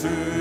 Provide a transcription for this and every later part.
true.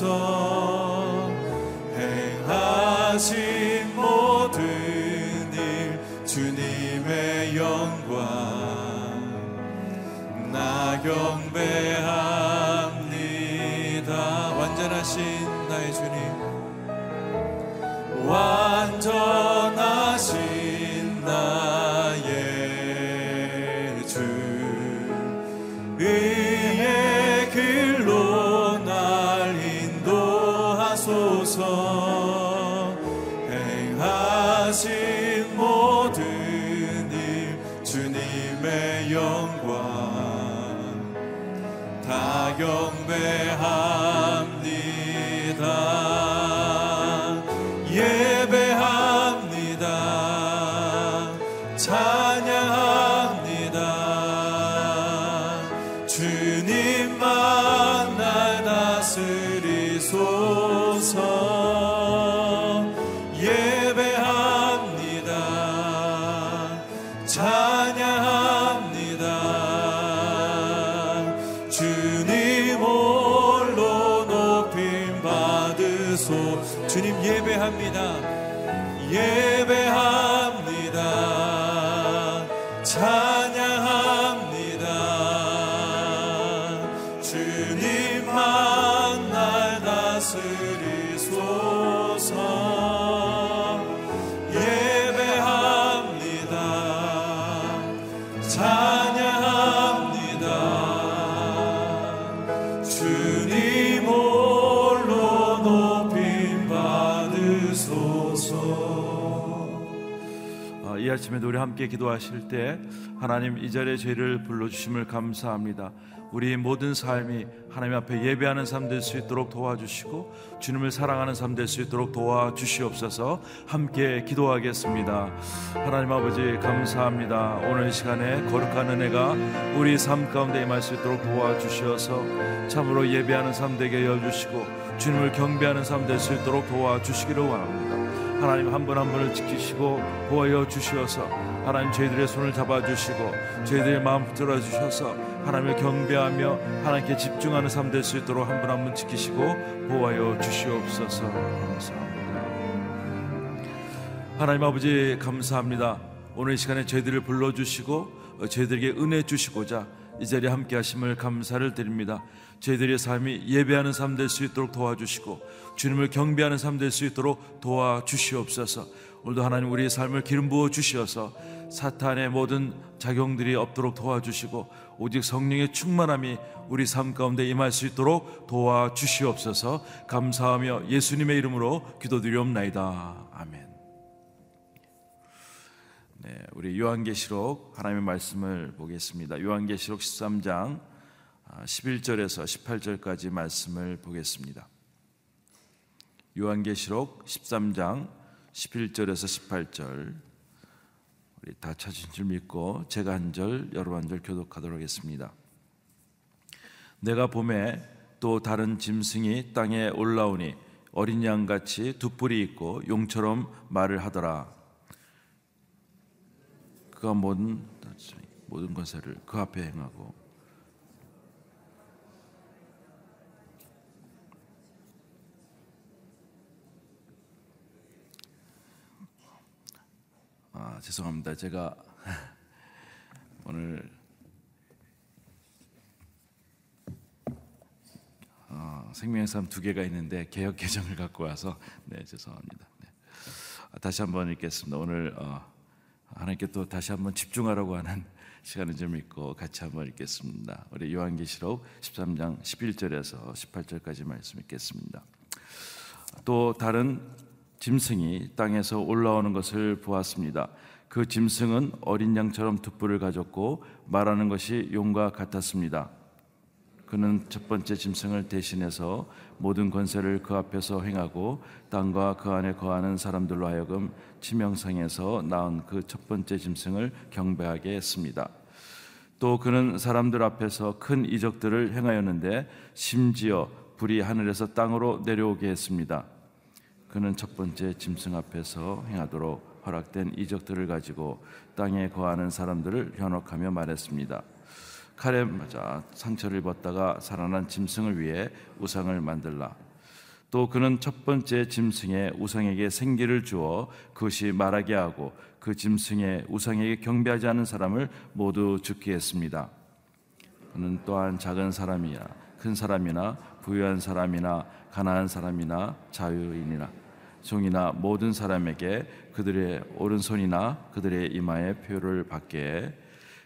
주옵소서 행하신 모든 일 주님의 영광 나 경배합니다. 완전하신 나의 주님. 경배하 함께 기도하실 때 하나님 이 자리에 저희를 불러주심을 감사합니다. 우리 모든 삶이 하나님 앞에 예배하는 삶 될 수 있도록 도와주시고 주님을 사랑하는 삶 될 수 있도록 도와주시옵소서 함께 기도하겠습니다. 하나님 아버지 감사합니다. 오늘 이 시간에 거룩한 은혜가 우리 삶 가운데 임할 수 있도록 도와주시어서 참으로 예배하는 삶 되게 열주시고 주님을 경배하는 삶 될 수 있도록 도와주시기를 원합니다. 하나님 한 분한 분을 지키시고 보호하여 주시어서 하나님 저희들의 손을 잡아주시고 저희들의 마음 붙들어 주셔서 하나님을 경배하며 하나님께 집중하는 삶 될 수 있도록 한 분 한 분 지키시고 보호하여 주시옵소서. 감사합니다. 하나님 아버지 감사합니다. 오늘 이 시간에 저희들을 불러주시고 어, 저희들에게 은혜 주시고자 이 자리에 함께 하심을 감사를 드립니다. 저희들의 삶이 예배하는 삶 될 수 있도록 도와주시고 주님을 경배하는 삶 될 수 있도록 도와주시옵소서. 오늘도 하나님 우리의 삶을 기름 부어 주시어서 사탄의 모든 작용들이 없도록 도와주시고 오직 성령의 충만함이 우리 삶 가운데 임할 수 있도록 도와주시옵소서. 감사하며 예수님의 이름으로 기도드리옵나이다. 아멘. 네, 우리 요한계시록 하나님의 말씀을 보겠습니다. 요한계시록 13장 11절에서 18절까지 말씀을 보겠습니다. 요한계시록 13장 11절에서 18절 우리 다 찾은 줄 믿고 제가 한 절, 여러분 한절 교독하도록 하겠습니다. 내가 봄에 또 다른 짐승이 땅에 올라오니 어린 양 같이 두 뿔이 있고 용처럼 말을 하더라. 그가 모든 모든 것을 그 앞에 행하고 아, 죄송합니다. 제가 오늘 어, 생명의 삶 두 개가 있는데 개혁 개정을 갖고 와서 네 죄송합니다. 네. 아, 다시 한번 읽겠습니다. 오늘 어, 하나님께 또 다시 한번 집중하라고 하는 시간을 좀 있고 같이 한번 읽겠습니다. 우리 요한계시록 13장 11절에서 18절까지 말씀 읽겠습니다. 또 다른 짐승이 땅에서 올라오는 것을 보았습니다. 그 짐승은 어린 양처럼 두 뿔을 가졌고 말하는 것이 용과 같았습니다. 그는 첫 번째 짐승을 대신해서 모든 권세를 그 앞에서 행하고 땅과 그 안에 거하는 사람들로 하여금 치명상에서 낳은 그 첫 번째 짐승을 경배하게 했습니다. 또 그는 사람들 앞에서 큰 이적들을 행하였는데 심지어 불이 하늘에서 땅으로 내려오게 했습니다. 그는 첫 번째 짐승 앞에서 행하도록 허락된 이적들을 가지고 땅에 거하는 사람들을 현혹하며 말했습니다. 칼에 맞아 상처를 입었다가 살아난 짐승을 위해 우상을 만들라. 또 그는 첫 번째 짐승의 우상에게 생기를 주어 그것이 말하게 하고 그 짐승의 우상에게 경배하지 않은 사람을 모두 죽게 했습니다. 그는 또한 작은 사람이야 큰 사람이나 부유한 사람이나 가난한 사람이나 자유인이나 종이나 모든 사람에게 그들의 오른손이나 그들의 이마에 표를 받게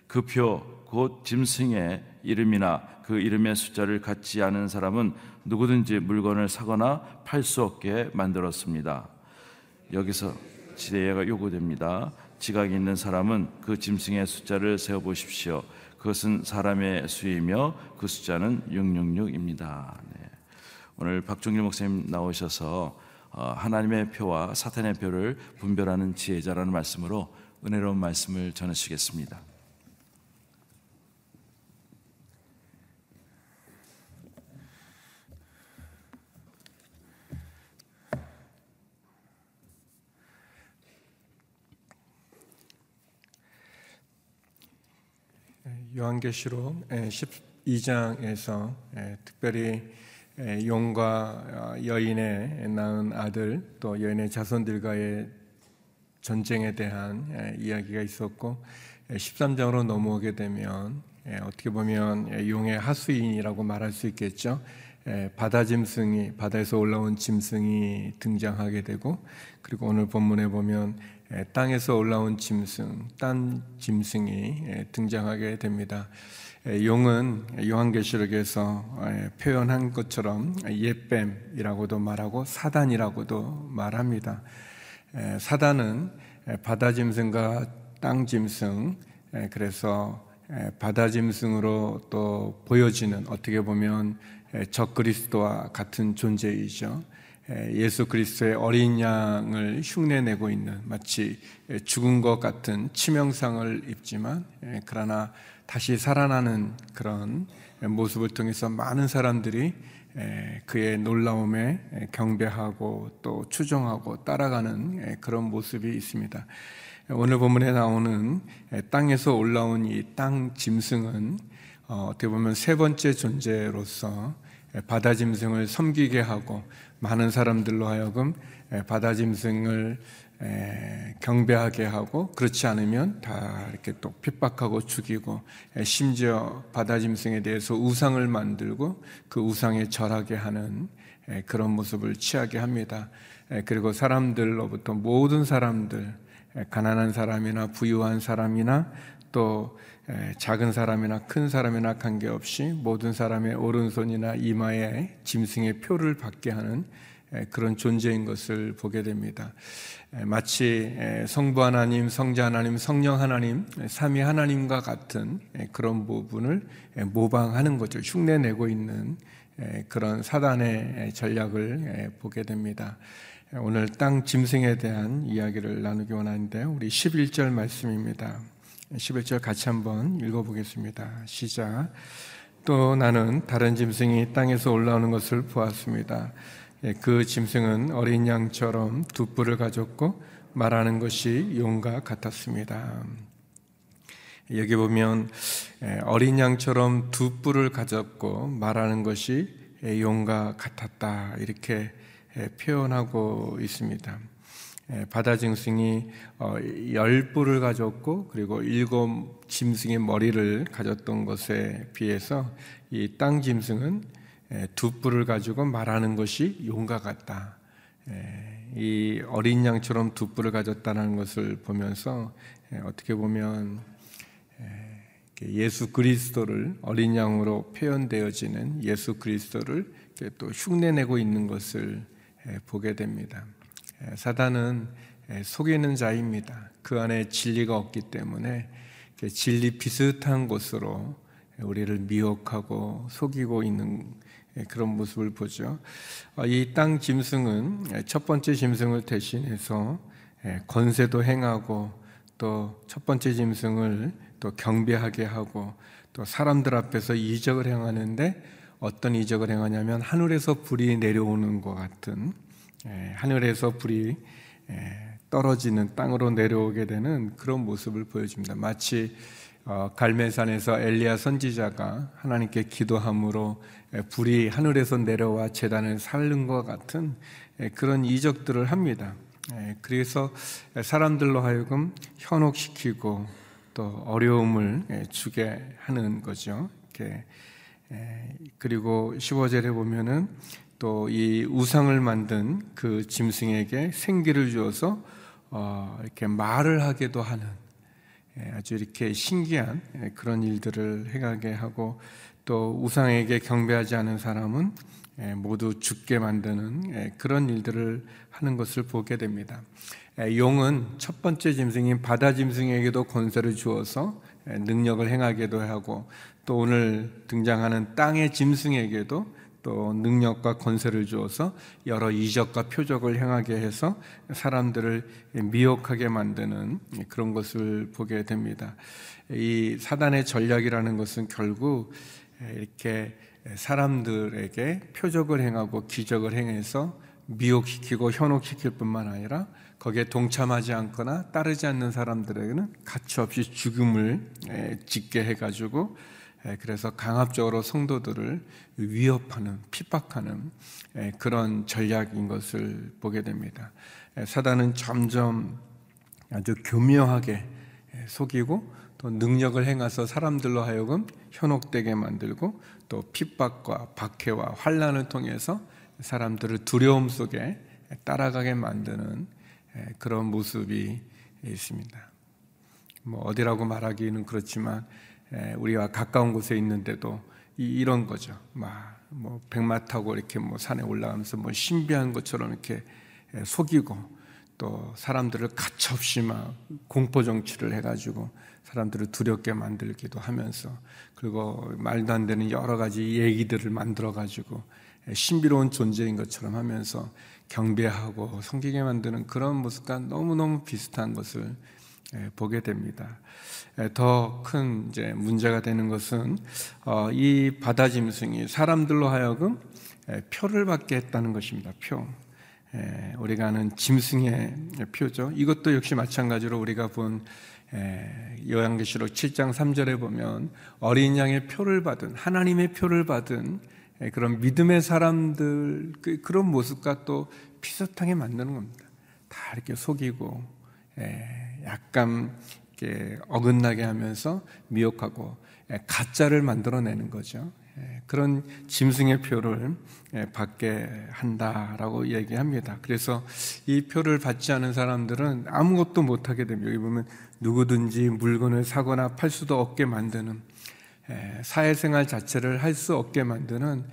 그 표 곧 짐승의 이름이나 그 이름의 숫자를 갖지 않은 사람은 누구든지 물건을 사거나 팔 수 없게 만들었습니다. 여기서 지대가 요구됩니다. 지각 있는 사람은 그 짐승의 숫자를 세어 보십시오. 그것은 사람의 수이며 그 숫자는 666입니다. 네. 오늘 박종일 목사님 나오셔서 어, 하나님의 표와 사탄의 표를 분별하는 지혜자라는 말씀으로 은혜로운 말씀을 전하시겠습니다. 요한계시록 12장에서 특별히 에, 용과 어, 여인의 낳은 아들 또 여인의 자손들과의 전쟁에 대한 에, 이야기가 있었고 13장으로 넘어오게 되면 에, 어떻게 보면 에, 용의 하수인이라고 말할 수 있겠죠. 에, 바다 짐승이 바다에서 올라온 짐승이 등장하게 되고 그리고 오늘 본문에 보면 에, 땅에서 올라온 짐승, 딴 짐승이 에, 등장하게 됩니다. 에, 용은 요한계시록에서 에, 표현한 것처럼 옛뱀이라고도 말하고 사단이라고도 말합니다. 에, 사단은 에, 바다 짐승과 땅 짐승, 에, 그래서 에, 바다 짐승으로 또 보여지는 어떻게 보면 에, 적그리스도와 같은 존재이죠. 에, 예수 그리스도의 어린 양을 흉내내고 있는 마치 에, 죽은 것 같은 치명상을 입지만 에, 그러나 다시 살아나는 그런 모습을 통해서 많은 사람들이 에, 그의 놀라움에 에, 경배하고 또 추종하고 따라가는 에, 그런 모습이 있습니다. 오늘 본문에 나오는 에, 땅에서 올라온 이 땅 짐승은 어, 어떻게 보면 세 번째 존재로서 에, 바다 짐승을 섬기게 하고 많은 사람들로 하여금 에, 바다 짐승을 에, 경배하게 하고 그렇지 않으면 다 이렇게 또 핍박하고 죽이고 에, 심지어 바다 짐승에 대해서 우상을 만들고 그 우상에 절하게 하는 에, 그런 모습을 취하게 합니다. 에, 그리고 사람들로부터 모든 사람들 에, 가난한 사람이나 부유한 사람이나 또 에, 작은 사람이나 큰 사람이나 관계없이 모든 사람의 오른손이나 이마에 짐승의 표를 받게 하는 에, 그런 존재인 것을 보게 됩니다. 에, 마치 에, 성부 하나님, 성자 하나님, 성령 하나님, 에, 삼위 하나님과 같은 에, 그런 부분을 에, 모방하는 거죠. 흉내내고 있는 에, 그런 사단의 에, 전략을 에, 보게 됩니다. 에, 오늘 땅 짐승에 대한 이야기를 나누기 원하는데 우리 11절 말씀입니다. 11절 같이 한번 읽어보겠습니다. 시작. 또 나는 다른 짐승이 땅에서 올라오는 것을 보았습니다. 예, 그 짐승은 어린 양처럼 두 뿔을 가졌고 말하는 것이 용과 같았습니다. 여기 보면 예, 어린 양처럼 두 뿔을 가졌고 말하는 것이 예, 용과 같았다 이렇게 표현하고 있습니다. 바다 짐승이 어, 열 뿔을 가졌고 그리고 일곱 짐승의 머리를 가졌던 것에 비해서 이 땅 짐승은 두 뿔을 가지고 말하는 것이 용과 같다. 이 어린 양처럼 두 뿔을 가졌다는 것을 보면서 어떻게 보면 예수 그리스도를 어린 양으로 표현되어지는 예수 그리스도를 또 흉내내고 있는 것을 보게 됩니다. 사단은 속이는 자입니다. 그 안에 진리가 없기 때문에 진리 비슷한 곳으로 우리를 미혹하고 속이고 있는 그런 모습을 보죠. 이 땅 짐승은 첫 번째 짐승을 대신해서 권세도 행하고 또 첫 번째 짐승을 또 경배하게 하고 또 사람들 앞에서 이적을 행하는데 어떤 이적을 행하냐면 하늘에서 불이 내려오는 것 같은 하늘에서 불이 떨어지는 땅으로 내려오게 되는 그런 모습을 보여줍니다. 마치 어, 갈멜산에서 엘리야 선지자가 하나님께 기도함으로 불이 하늘에서 내려와 재단을 살른 것 같은 그런 이적들을 합니다. 그래서 사람들로 하여금 현혹시키고 또 어려움을 주게 하는 거죠. 그리고 15절에 보면은 또 이 우상을 만든 그 짐승에게 생기를 주어서 어, 이렇게 말을 하게도 하는 아주 이렇게 신기한 그런 일들을 행하게 하고 또 우상에게 경배하지 않은 사람은 모두 죽게 만드는 그런 일들을 하는 것을 보게 됩니다. 용은 첫 번째 짐승인 바다 짐승에게도 권세를 주어서 능력을 행하게도 하고 또 오늘 등장하는 땅의 짐승에게도 또 능력과 권세를 주어서 여러 이적과 표적을 행하게 해서 사람들을 미혹하게 만드는 그런 것을 보게 됩니다. 이 사단의 전략이라는 것은 결국 이렇게 사람들에게 표적을 행하고 기적을 행해서 미혹시키고 현혹시킬 뿐만 아니라 거기에 동참하지 않거나 따르지 않는 사람들에게는 가치 없이 죽음을 짓게 해가지고 예, 그래서 강압적으로 성도들을 위협하는, 핍박하는 예, 그런 전략인 것을 보게 됩니다. 예, 사단은 점점 아주 교묘하게 속이고 또 능력을 행해서 사람들로 하여금 현혹되게 만들고 또 핍박과 박해와 환란을 통해서 사람들을 두려움 속에 따라가게 만드는 그런 모습이 있습니다. 뭐 어디라고 말하기는 그렇지만 우리와 가까운 곳에 있는데도 이 런 거죠. 막 뭐 백마 타고 이렇게 뭐 산에 올라가면서 뭐 신비한 것처럼 이렇게 속이고 또 사람들을 가차없이 막 공포 정치를 해가지고 사람들을 두렵게 만들기도 하면서 그리고 말도 안 되는 여러 가지 얘기들을 만들어 가지고 신비로운 존재인 것처럼 하면서 경배하고 섬기게 만드는 그런 모습과 너무너무 비슷한 것을 보게 됩니다. 더 큰 이제 문제가 되는 것은 어, 이 바다 짐승이 사람들로 하여금 표를 받게 했다는 것입니다. 표. 우리가 아는 짐승의 표죠. 이것도 역시 마찬가지로 우리가 본 요한계시록 7장 3절에 보면 어린 양의 표를 받은 하나님의 표를 받은 그런 믿음의 사람들 그, 그런 모습과 또 비슷하게 만드는 겁니다. 다 이렇게 속이고 약간 어긋나게 하면서 미혹하고 가짜를 만들어내는 거죠. 그런 짐승의 표를 받게 한다라고 얘기합니다. 그래서 이 표를 받지 않은 사람들은 아무것도 못하게 됩니다. 여기 보면 누구든지 물건을 사거나 팔 수도 없게 만드는 사회생활 자체를 할 수 없게 만드는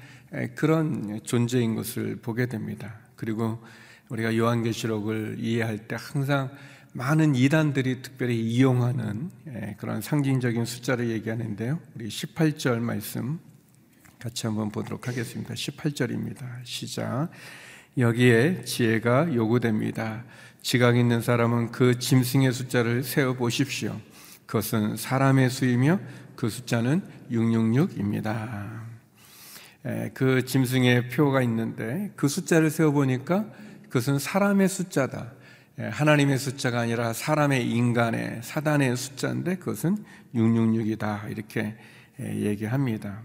그런 존재인 것을 보게 됩니다. 그리고 우리가 요한계시록을 이해할 때 항상 많은 이단들이 특별히 이용하는 그런 상징적인 숫자를 얘기하는데요. 우리 18절 말씀 같이 한번 보도록 하겠습니다. 18절입니다. 시작. 여기에 지혜가 요구됩니다. 지각 있는 사람은 그 짐승의 숫자를 세어 보십시오. 그것은 사람의 수이며 그 숫자는 666입니다. 그 짐승의 표가 있는데 그 숫자를 세어 보니까 그것은 사람의 숫자다. 하나님의 숫자가 아니라 사람의 인간의 사단의 숫자인데 그것은 666이다. 이렇게 얘기합니다.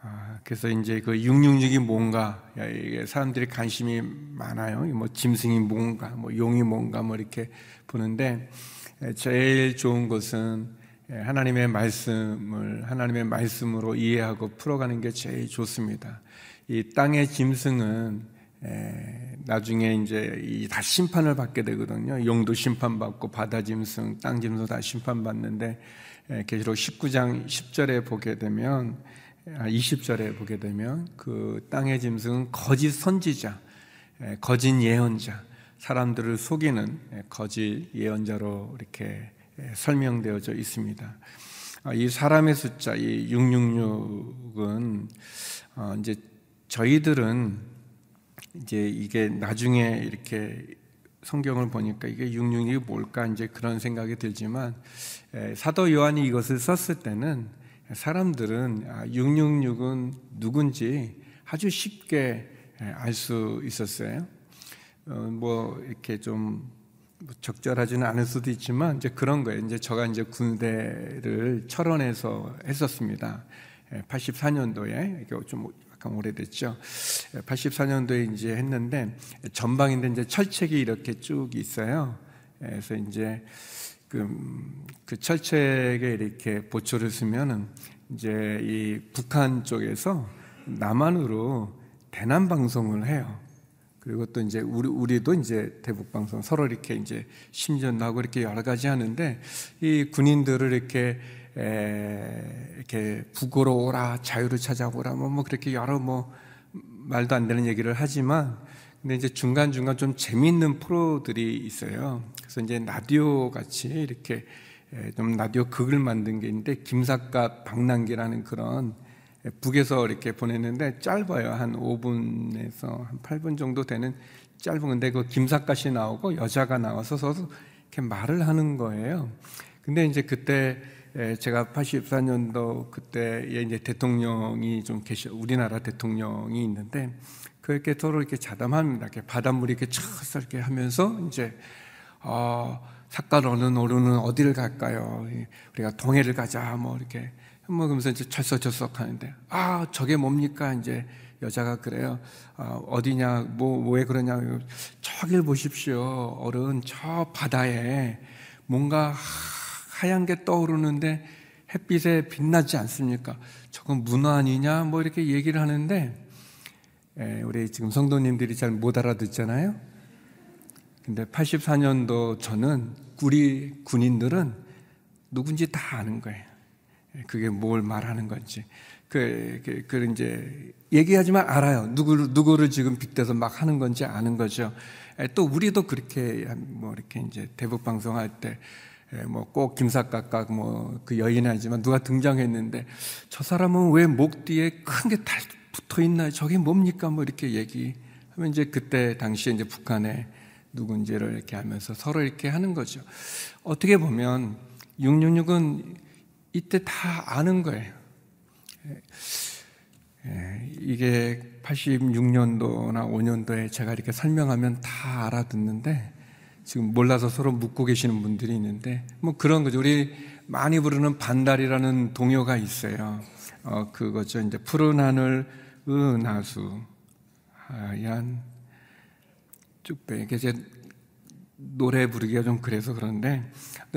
아, 그래서 이제 그 666이 뭔가, 사람들이 관심이 많아요. 뭐 짐승이 뭔가, 뭐 용이 뭔가, 뭐 이렇게 보는데, 제일 좋은 것은 하나님의 말씀을, 하나님의 말씀으로 이해하고 풀어가는 게 제일 좋습니다. 이 땅의 짐승은 나중에 이제 다 심판을 받게 되거든요. 용도 심판받고 바다 짐승, 땅 짐승 다 심판받는데 계시록 19장 10절에 보게 되면 20절에 아, 보게 되면 그 땅의 짐승은 거짓 선지자, 거짓 예언자, 사람들을 속이는 거짓 예언자로 이렇게 설명되어져 있습니다. 아, 이 사람의 숫자, 이 666은 어, 이제 저희들은 이제 이게 나중에 이렇게 성경을 보니까 이게 666이 뭘까 이제 그런 생각이 들지만 사도 요한이 이것을 썼을 때는 사람들은 666은 아, 누군지 아주 쉽게 알 수 있었어요. 어, 뭐 이렇게 좀뭐 적절하지는 않을 수도 있지만 이제 그런 거예요. 이제 저가 이제 군대를 철원에서 했었습니다. 84년도에 이게 좀 약간 오래됐죠. 84년도에 이제 했는데 전방인데 이제 철책이 이렇게 쭉 있어요. 그래서 이제 그, 그 철책에 이렇게 보초를 쓰면은 이제 이 북한 쪽에서 남한으로 대남 방송을 해요. 그리고 또 이제 우리 우리도 이제 대북 방송 서로 이렇게 이제 심전도 하고 이렇게 여러 가지 하는데 이 군인들을 이렇게 에, 이렇게 북으로 오라 자유를 찾아오라 뭐, 뭐 그렇게 여러 뭐 말도 안 되는 얘기를 하지만 근데 이제 중간 중간 좀 재미있는 프로들이 있어요. 그래서 이제 라디오 같이 이렇게 좀 라디오 극을 만든 게 있는데 김삿갓 방랑기라는 그런 북에서 이렇게 보냈는데 짧아요. 한 5분에서 한 8분 정도 되는 짧은 건데 그 김삿갓이 나오고 여자가 나와서 서로 이렇게 말을 하는 거예요. 근데 이제 그때 제가 84년도 그때 이제 대통령이 좀 계셔 우리나라 대통령이 있는데 그렇게 서로 이렇게 자담합니다. 이렇게 바닷물이 이렇게 촥 이렇게 하면서 이제 어, 어느 노루는 어디를 갈까요? 우리가 동해를 가자 뭐 이렇게. 뭐 그러면서 이제 철썩철썩 하는데 아 저게 뭡니까? 이제 여자가 그래요. 아, 어디냐 뭐왜 그러냐. 저길 보십시오. 어른 저 바다에 뭔가 하얀 게 떠오르는데 햇빛에 빛나지 않습니까? 저건 문화 아니냐 뭐 이렇게 얘기를 하는데 에, 우리 지금 성도님들이 잘 못 알아듣잖아요. 근데 84년도 저는 우리 군인들은 누군지 다 아는 거예요. 그게 뭘 말하는 건지. 그, 그, 그 이제 얘기하지만 알아요. 누구를, 누구를 지금 빗대서 막 하는 건지 아는 거죠. 또 우리도 그렇게 뭐 이렇게 이제 대북 방송할 때 뭐 꼭 김사각각 뭐 그 여인이지만 누가 등장했는데 저 사람은 왜 목 뒤에 큰 게 달 붙어 있나요? 저게 뭡니까? 뭐 이렇게 얘기하면 이제 그때 당시에 이제 북한에 누군지를 이렇게 하면서 서로 이렇게 하는 거죠. 어떻게 보면 666은 이때 다 아는 거예요. 예, 이게 86년도나 5년도에 제가 이렇게 설명하면 다 알아듣는데 지금 몰라서 서로 묻고 계시는 분들이 있는데 뭐 그런 거죠. 우리 많이 부르는 반달이라는 동요가 있어요. 어, 그거죠. 이제 푸른 하늘 은하수 하얀 이게 이제 노래 부르기가 좀 그래서 그런데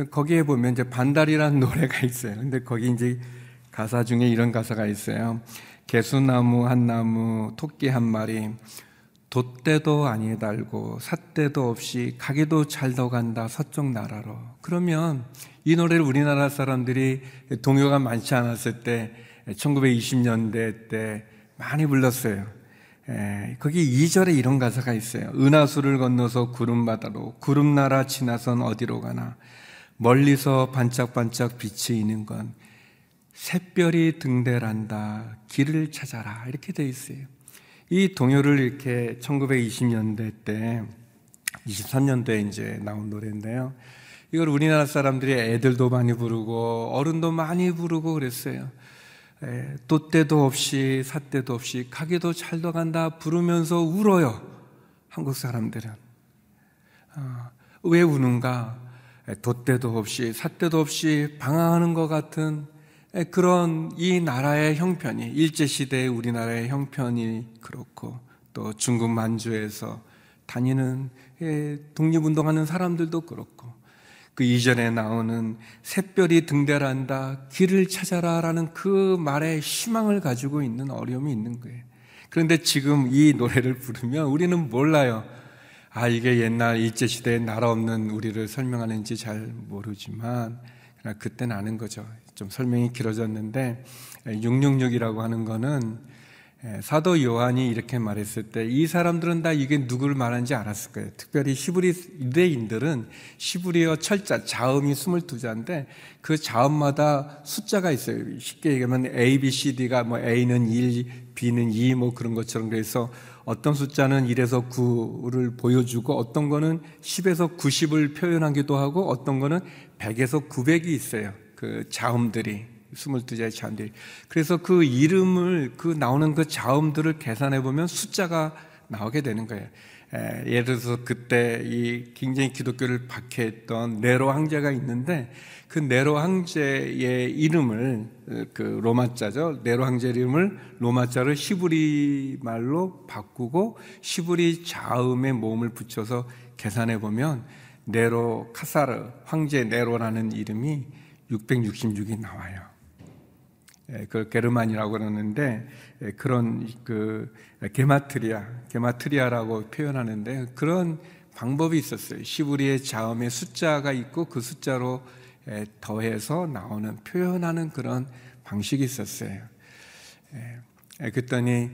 거기에 보면 이제 반달이라는 노래가 있어요. 근데 거기 이제 가사 중에 이런 가사가 있어요. 개수나무 한 나무 토끼 한 마리 돛대도 아니 달고 삿대도 없이 가기도 잘 더 간다 서쪽 나라로 그러면 이 노래를 우리나라 사람들이 동요가 많지 않았을 때 1920년대 때 많이 불렀어요. 에, 거기 2절에 이런 가사가 있어요. 은하수를 건너서 구름바다로 구름나라 지나선 어디로 가나 멀리서 반짝반짝 빛이 있는 건 샛별이 등대란다 길을 찾아라 이렇게 돼 있어요. 이 동요를 이렇게 1920년대 때 23년도에 이제 나온 노래인데요. 이걸 우리나라 사람들이 애들도 많이 부르고 어른도 많이 부르고 그랬어요. 또때도 없이 삿대도 없이 가기도 잘도 간다 부르면서 울어요. 한국 사람들은 어, 왜 우는가? 돛대도 없이 삿대도 없이 방황하는 것 같은 그런 이 나라의 형편이 일제 시대의 우리나라의 형편이 그렇고 또 중국 만주에서 다니는 독립운동하는 사람들도 그렇고 그 이전에 나오는 샛별이 등대란다 길을 찾아라라는 그 말에 희망을 가지고 있는 어려움이 있는 거예요. 그런데 지금 이 노래를 부르면 우리는 몰라요. 아 이게 옛날 일제 시대에 나라 없는 우리를 설명하는지 잘 모르지만 그러나 그때는 아는 거죠. 좀 설명이 길어졌는데 666이라고 하는 거는 사도 요한이 이렇게 말했을 때 이 사람들은 다 이게 누구를 말하는지 알았을 거예요. 특별히 시브리 유대인들은 시브리어 철자 자음이 22자인데 그 자음마다 숫자가 있어요. 쉽게 얘기하면 A, B, C, D가 뭐 A는 1, B는 2 뭐 그런 것처럼 그래서 어떤 숫자는 1에서 9를 보여주고 어떤 거는 10에서 90을 표현하기도 하고 어떤 거는 100에서 900이 있어요. 그 자음들이 22자의 자음들이. 그래서 그 이름을 그 나오는 그 자음들을 계산해 보면 숫자가 나오게 되는 거예요. 에, 예를 들어서 그때 이 굉장히 기독교를 박해했던 네로 황제가 있는데 그 네로 황제의 이름을 그 로마자죠. 네로 황제 이름을 로마자를 시브리 말로 바꾸고 시브리 자음의 모음을 붙여서 계산해 보면 네로 카사르 황제 네로라는 이름이 666이 나와요. 예, 그걸 게르만이라고 그러는데 예, 그런 그 게마트리아, 게마트리아라고 표현하는데 그런 방법이 있었어요. 시브리의 자음에 숫자가 있고 그 숫자로 예, 더해서 나오는 표현하는 그런 방식이 있었어요. 그랬더니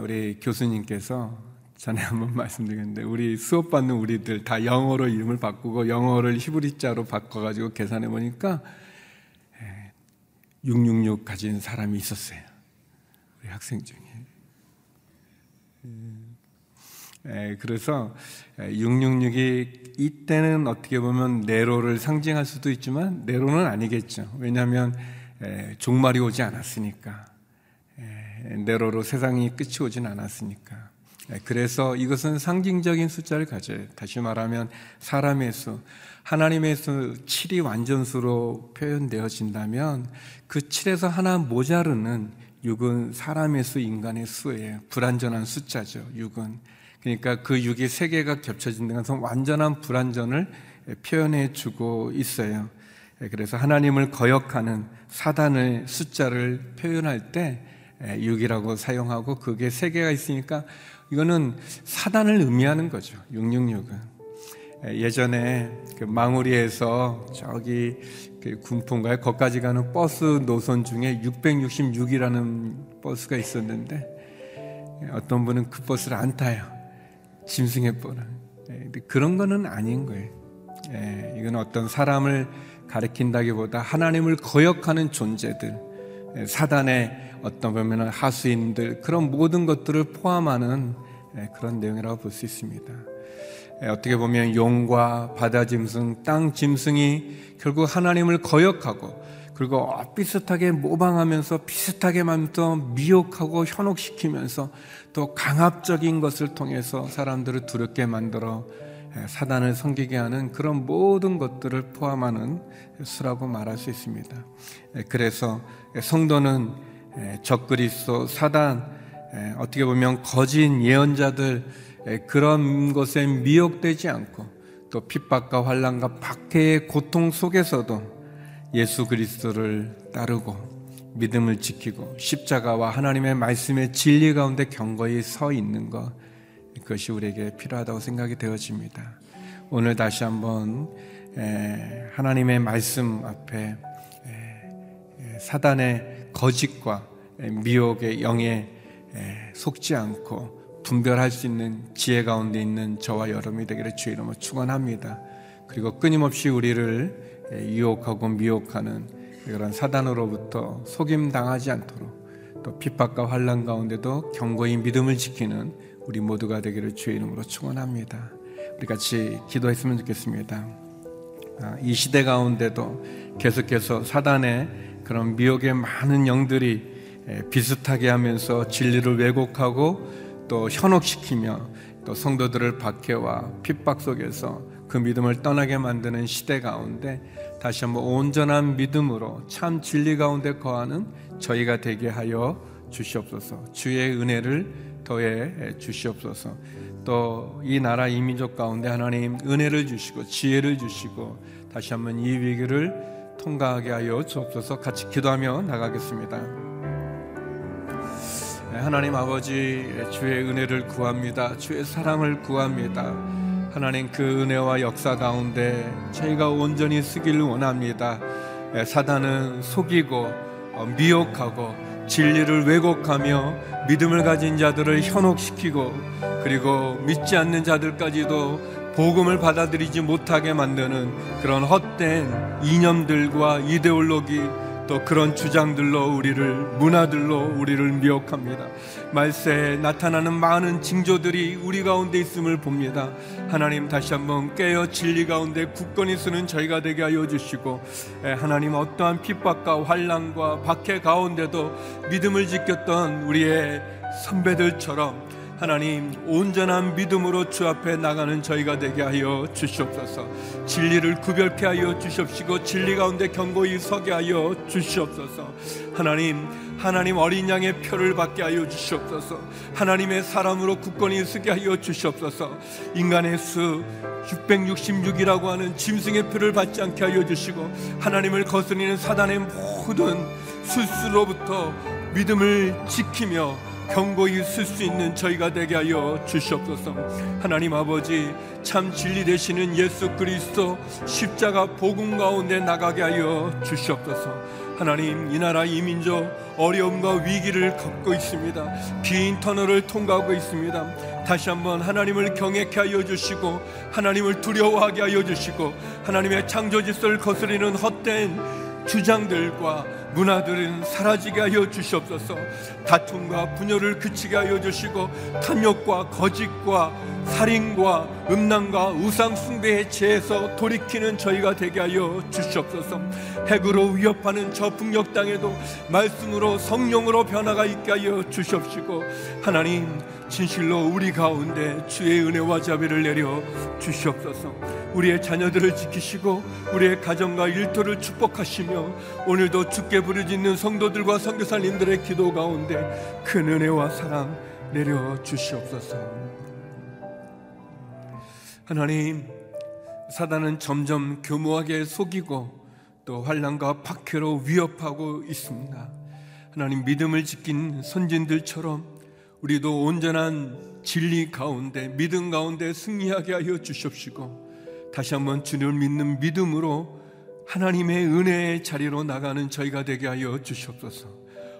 우리 교수님께서 전에 한번 말씀드렸는데 우리 수업 받는 우리들 다 영어로 이름을 바꾸고 영어를 히브리자로 바꿔가지고 계산해 보니까 666 가진 사람이 있었어요. 우리 학생 중에. 에, 그래서 666이 이때는 어떻게 보면 네로를 상징할 수도 있지만 네로는 아니겠죠. 왜냐하면 에, 종말이 오지 않았으니까. 에, 네로로 세상이 끝이 오진 않았으니까. 예, 그래서 이것은 상징적인 숫자를 가져요. 다시 말하면 사람의 수, 하나님의 수 7이 완전수로 표현되어진다면 그 7에서 하나 모자르는 6은 사람의 수, 인간의 수예요. 불완전한 숫자죠, 6은. 그러니까 그 6이 세 개가 겹쳐진 것은 완전한 불완전을 표현해 주고 있어요. 예, 그래서 하나님을 거역하는 사단의 숫자를 표현할 때 6이라고 예, 사용하고 그게 세 개가 있으니까 이거는 사단을 의미하는 거죠. 666은. 예, 예전에 그 망우리에서 저기 그 군포인가요? 거기까지 가는 버스 노선 중에 666이라는 버스가 있었는데 어떤 분은 그 버스를 안 타요. 짐승의 뻘은. 그런 거는 아닌 거예요. 이건 어떤 사람을 가리킨다기보다 하나님을 거역하는 존재들, 예, 사단의 어떤 보면 하수인들 그런 모든 것들을 포함하는 예, 그런 내용이라고 볼 수 있습니다. 예, 어떻게 보면 용과 바다 짐승, 땅 짐승이 결국 하나님을 거역하고 그리고 비슷하게 모방하면서 비슷하게 만들어 미혹하고 현혹시키면서 또 강압적인 것을 통해서 사람들을 두렵게 만들어 예, 사단을 섬기게 하는 그런 모든 것들을 포함하는 수라고 말할 수 있습니다. 예, 그래서 성도는 예, 적그리스도, 사단, 어떻게 보면 거짓 예언자들 그런 것에 미혹되지 않고 또 핍박과 환란과 박해의 고통 속에서도 예수 그리스도를 따르고 믿음을 지키고 십자가와 하나님의 말씀의 진리 가운데 경거히 서 있는 것 그것이 우리에게 필요하다고 생각이 되어집니다. 오늘 다시 한번 하나님의 말씀 앞에 사단의 거짓과 미혹의 영에 속지 않고 분별할 수 있는 지혜 가운데 있는 저와 여러분이 되기를 주의 이름으로 축원합니다. 그리고 끊임없이 우리를 유혹하고 미혹하는 그런 사단으로부터 속임 당하지 않도록 또 핍박과 환란 가운데도 경고히 믿음을 지키는 우리 모두가 되기를 주의 이름으로 축원합니다. 우리 같이 기도했으면 좋겠습니다. 아, 이 시대 가운데도 계속해서 사단의 그런 미혹의 많은 영들이 비슷하게 하면서 진리를 왜곡하고 또 현혹시키며 또 성도들을 박해와 핍박 속에서 그 믿음을 떠나게 만드는 시대 가운데 다시 한번 온전한 믿음으로 참 진리 가운데 거하는 저희가 되게 하여 주시옵소서. 주의 은혜를 더해 주시옵소서. 또 이 나라 이 민족 가운데 하나님 은혜를 주시고 지혜를 주시고 다시 한번 이 위기를 통과하게 하여 주옵소서. 같이 기도하며 나가겠습니다. 네, 하나님 아버지 주의 은혜를 구합니다. 주의 사랑을 구합니다. 하나님 그 은혜와 역사 가운데 저희가 온전히 쓰기를 원합니다. 네, 사단은 속이고 어, 미혹하고 진리를 왜곡하며 믿음을 가진 자들을 현혹시키고 그리고 믿지 않는 자들까지도 복음을 받아들이지 못하게 만드는 그런 헛된 이념들과 이데올로기 또 그런 주장들로 우리를 문화들로 우리를 미혹합니다. 말세에 나타나는 많은 징조들이 우리 가운데 있음을 봅니다. 하나님 다시 한번 깨어 진리 가운데 굳건히 쓰는 저희가 되게 하여 주시고 하나님 어떠한 핍박과 환란과 박해 가운데도 믿음을 지켰던 우리의 선배들처럼 하나님 온전한 믿음으로 주 앞에 나가는 저희가 되게 하여 주시옵소서. 진리를 구별케 하여 주시옵시고 진리 가운데 견고히 서게 하여 주시옵소서. 하나님 하나님 어린 양의 표를 받게 하여 주시옵소서. 하나님의 사람으로 굳건히 서게 하여 주시옵소서. 인간의 수 666이라고 하는 짐승의 표를 받지 않게 하여 주시고 하나님을 거스리는 사단의 모든 술수로부터 믿음을 지키며 경고히 쓸 수 있는 저희가 되게 하여 주시옵소서. 하나님 아버지 참 진리 되시는 예수 그리스도 십자가 복음 가운데 나가게 하여 주시옵소서. 하나님 이 나라 이 민족 어려움과 위기를 겪고 있습니다. 긴 터널을 통과하고 있습니다. 다시 한번 하나님을 경외케 하여 주시고 하나님을 두려워하게 하여 주시고 하나님의 창조 질서를 거스리는 헛된 주장들과 문화들은 사라지게 하여 주시옵소서 다툼과 분열을 그치게 하여 주시고 탐욕과 거짓과 살인과 음란과 우상 숭배의 죄에서 돌이키는 저희가 되게 하여 주시옵소서. 핵으로 위협하는 저 북녘 땅에도 말씀으로 성령으로 변화가 있게 하여 주시옵시고 하나님 진실로 우리 가운데 주의 은혜와 자비를 내려 주시옵소서. 우리의 자녀들을 지키시고 우리의 가정과 일터를 축복하시며 오늘도 주께 부르짖는 성도들과 선교사님들의 기도 가운데 큰 은혜와 사랑 내려 주시옵소서. 하나님, 사단은 점점 교모하게 속이고 또 환란과 박해로 위협하고 있습니다. 하나님 믿음을 지킨 선진들처럼 우리도 온전한 진리 가운데 믿음 가운데 승리하게 하여 주십시고 다시 한번 주님을 믿는 믿음으로 하나님의 은혜의 자리로 나가는 저희가 되게 하여 주시옵소서.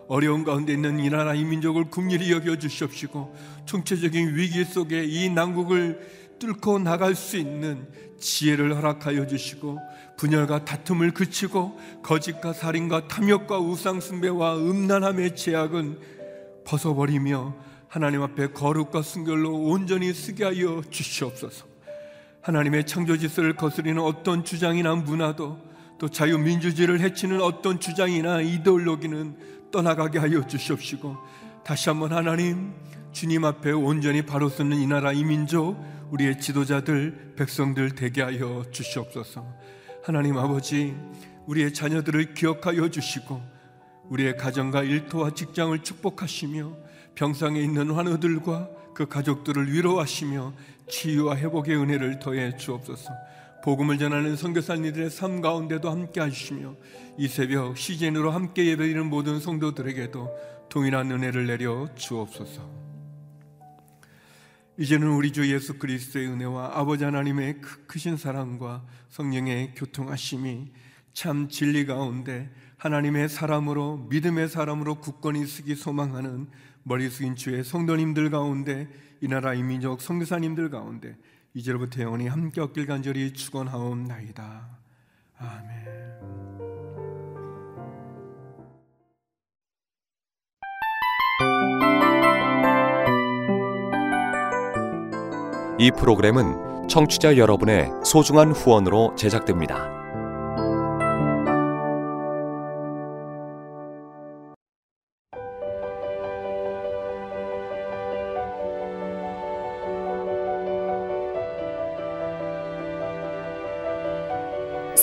어려운 가운데 있는 이 나라 이 민족을 국리히 여겨 주시옵시고 총체적인 위기 속에 이 난국을 뚫고 나갈 수 있는 지혜를 허락하여 주시고 분열과 다툼을 그치고 거짓과 살인과 탐욕과 우상숭배와 음란함의 제약은 벗어버리며 하나님 앞에 거룩과 순결로 온전히 쓰게 하여 주시옵소서. 하나님의 창조 질서를 거스리는 어떤 주장이나 문화도 또 자유민주주의를 해치는 어떤 주장이나 이데올로기는 떠나가게 하여 주시옵시고 다시 한번 하나님 주님 앞에 온전히 바로 서는 이 나라 이 민족 우리의 지도자들 백성들 되게 하여 주시옵소서. 하나님 아버지 우리의 자녀들을 기억하여 주시고 우리의 가정과 일터와 직장을 축복하시며 병상에 있는 환우들과 그 가족들을 위로하시며 치유와 회복의 은혜를 더해 주옵소서. 복음을 전하는 선교사님들의 삶 가운데도 함께 하시며 이 새벽 시즌으로 함께 예배드리는 모든 성도들에게도 동일한 은혜를 내려 주옵소서. 이제는 우리 주 예수 그리스도의 은혜와 아버지 하나님의 크신 사랑과 성령의 교통하심이 참 진리 가운데 하나님의 사람으로 믿음의 사람으로 굳건히 쓰기 소망하는 머리 숙인 주의 성도님들 가운데 이 나라 이민족 성교사님들 가운데 이제로부터 영원히 함께 얻길 간절히 축원하옵나이다. 아멘. 이 프로그램은 청취자 여러분의 소중한 후원으로 제작됩니다.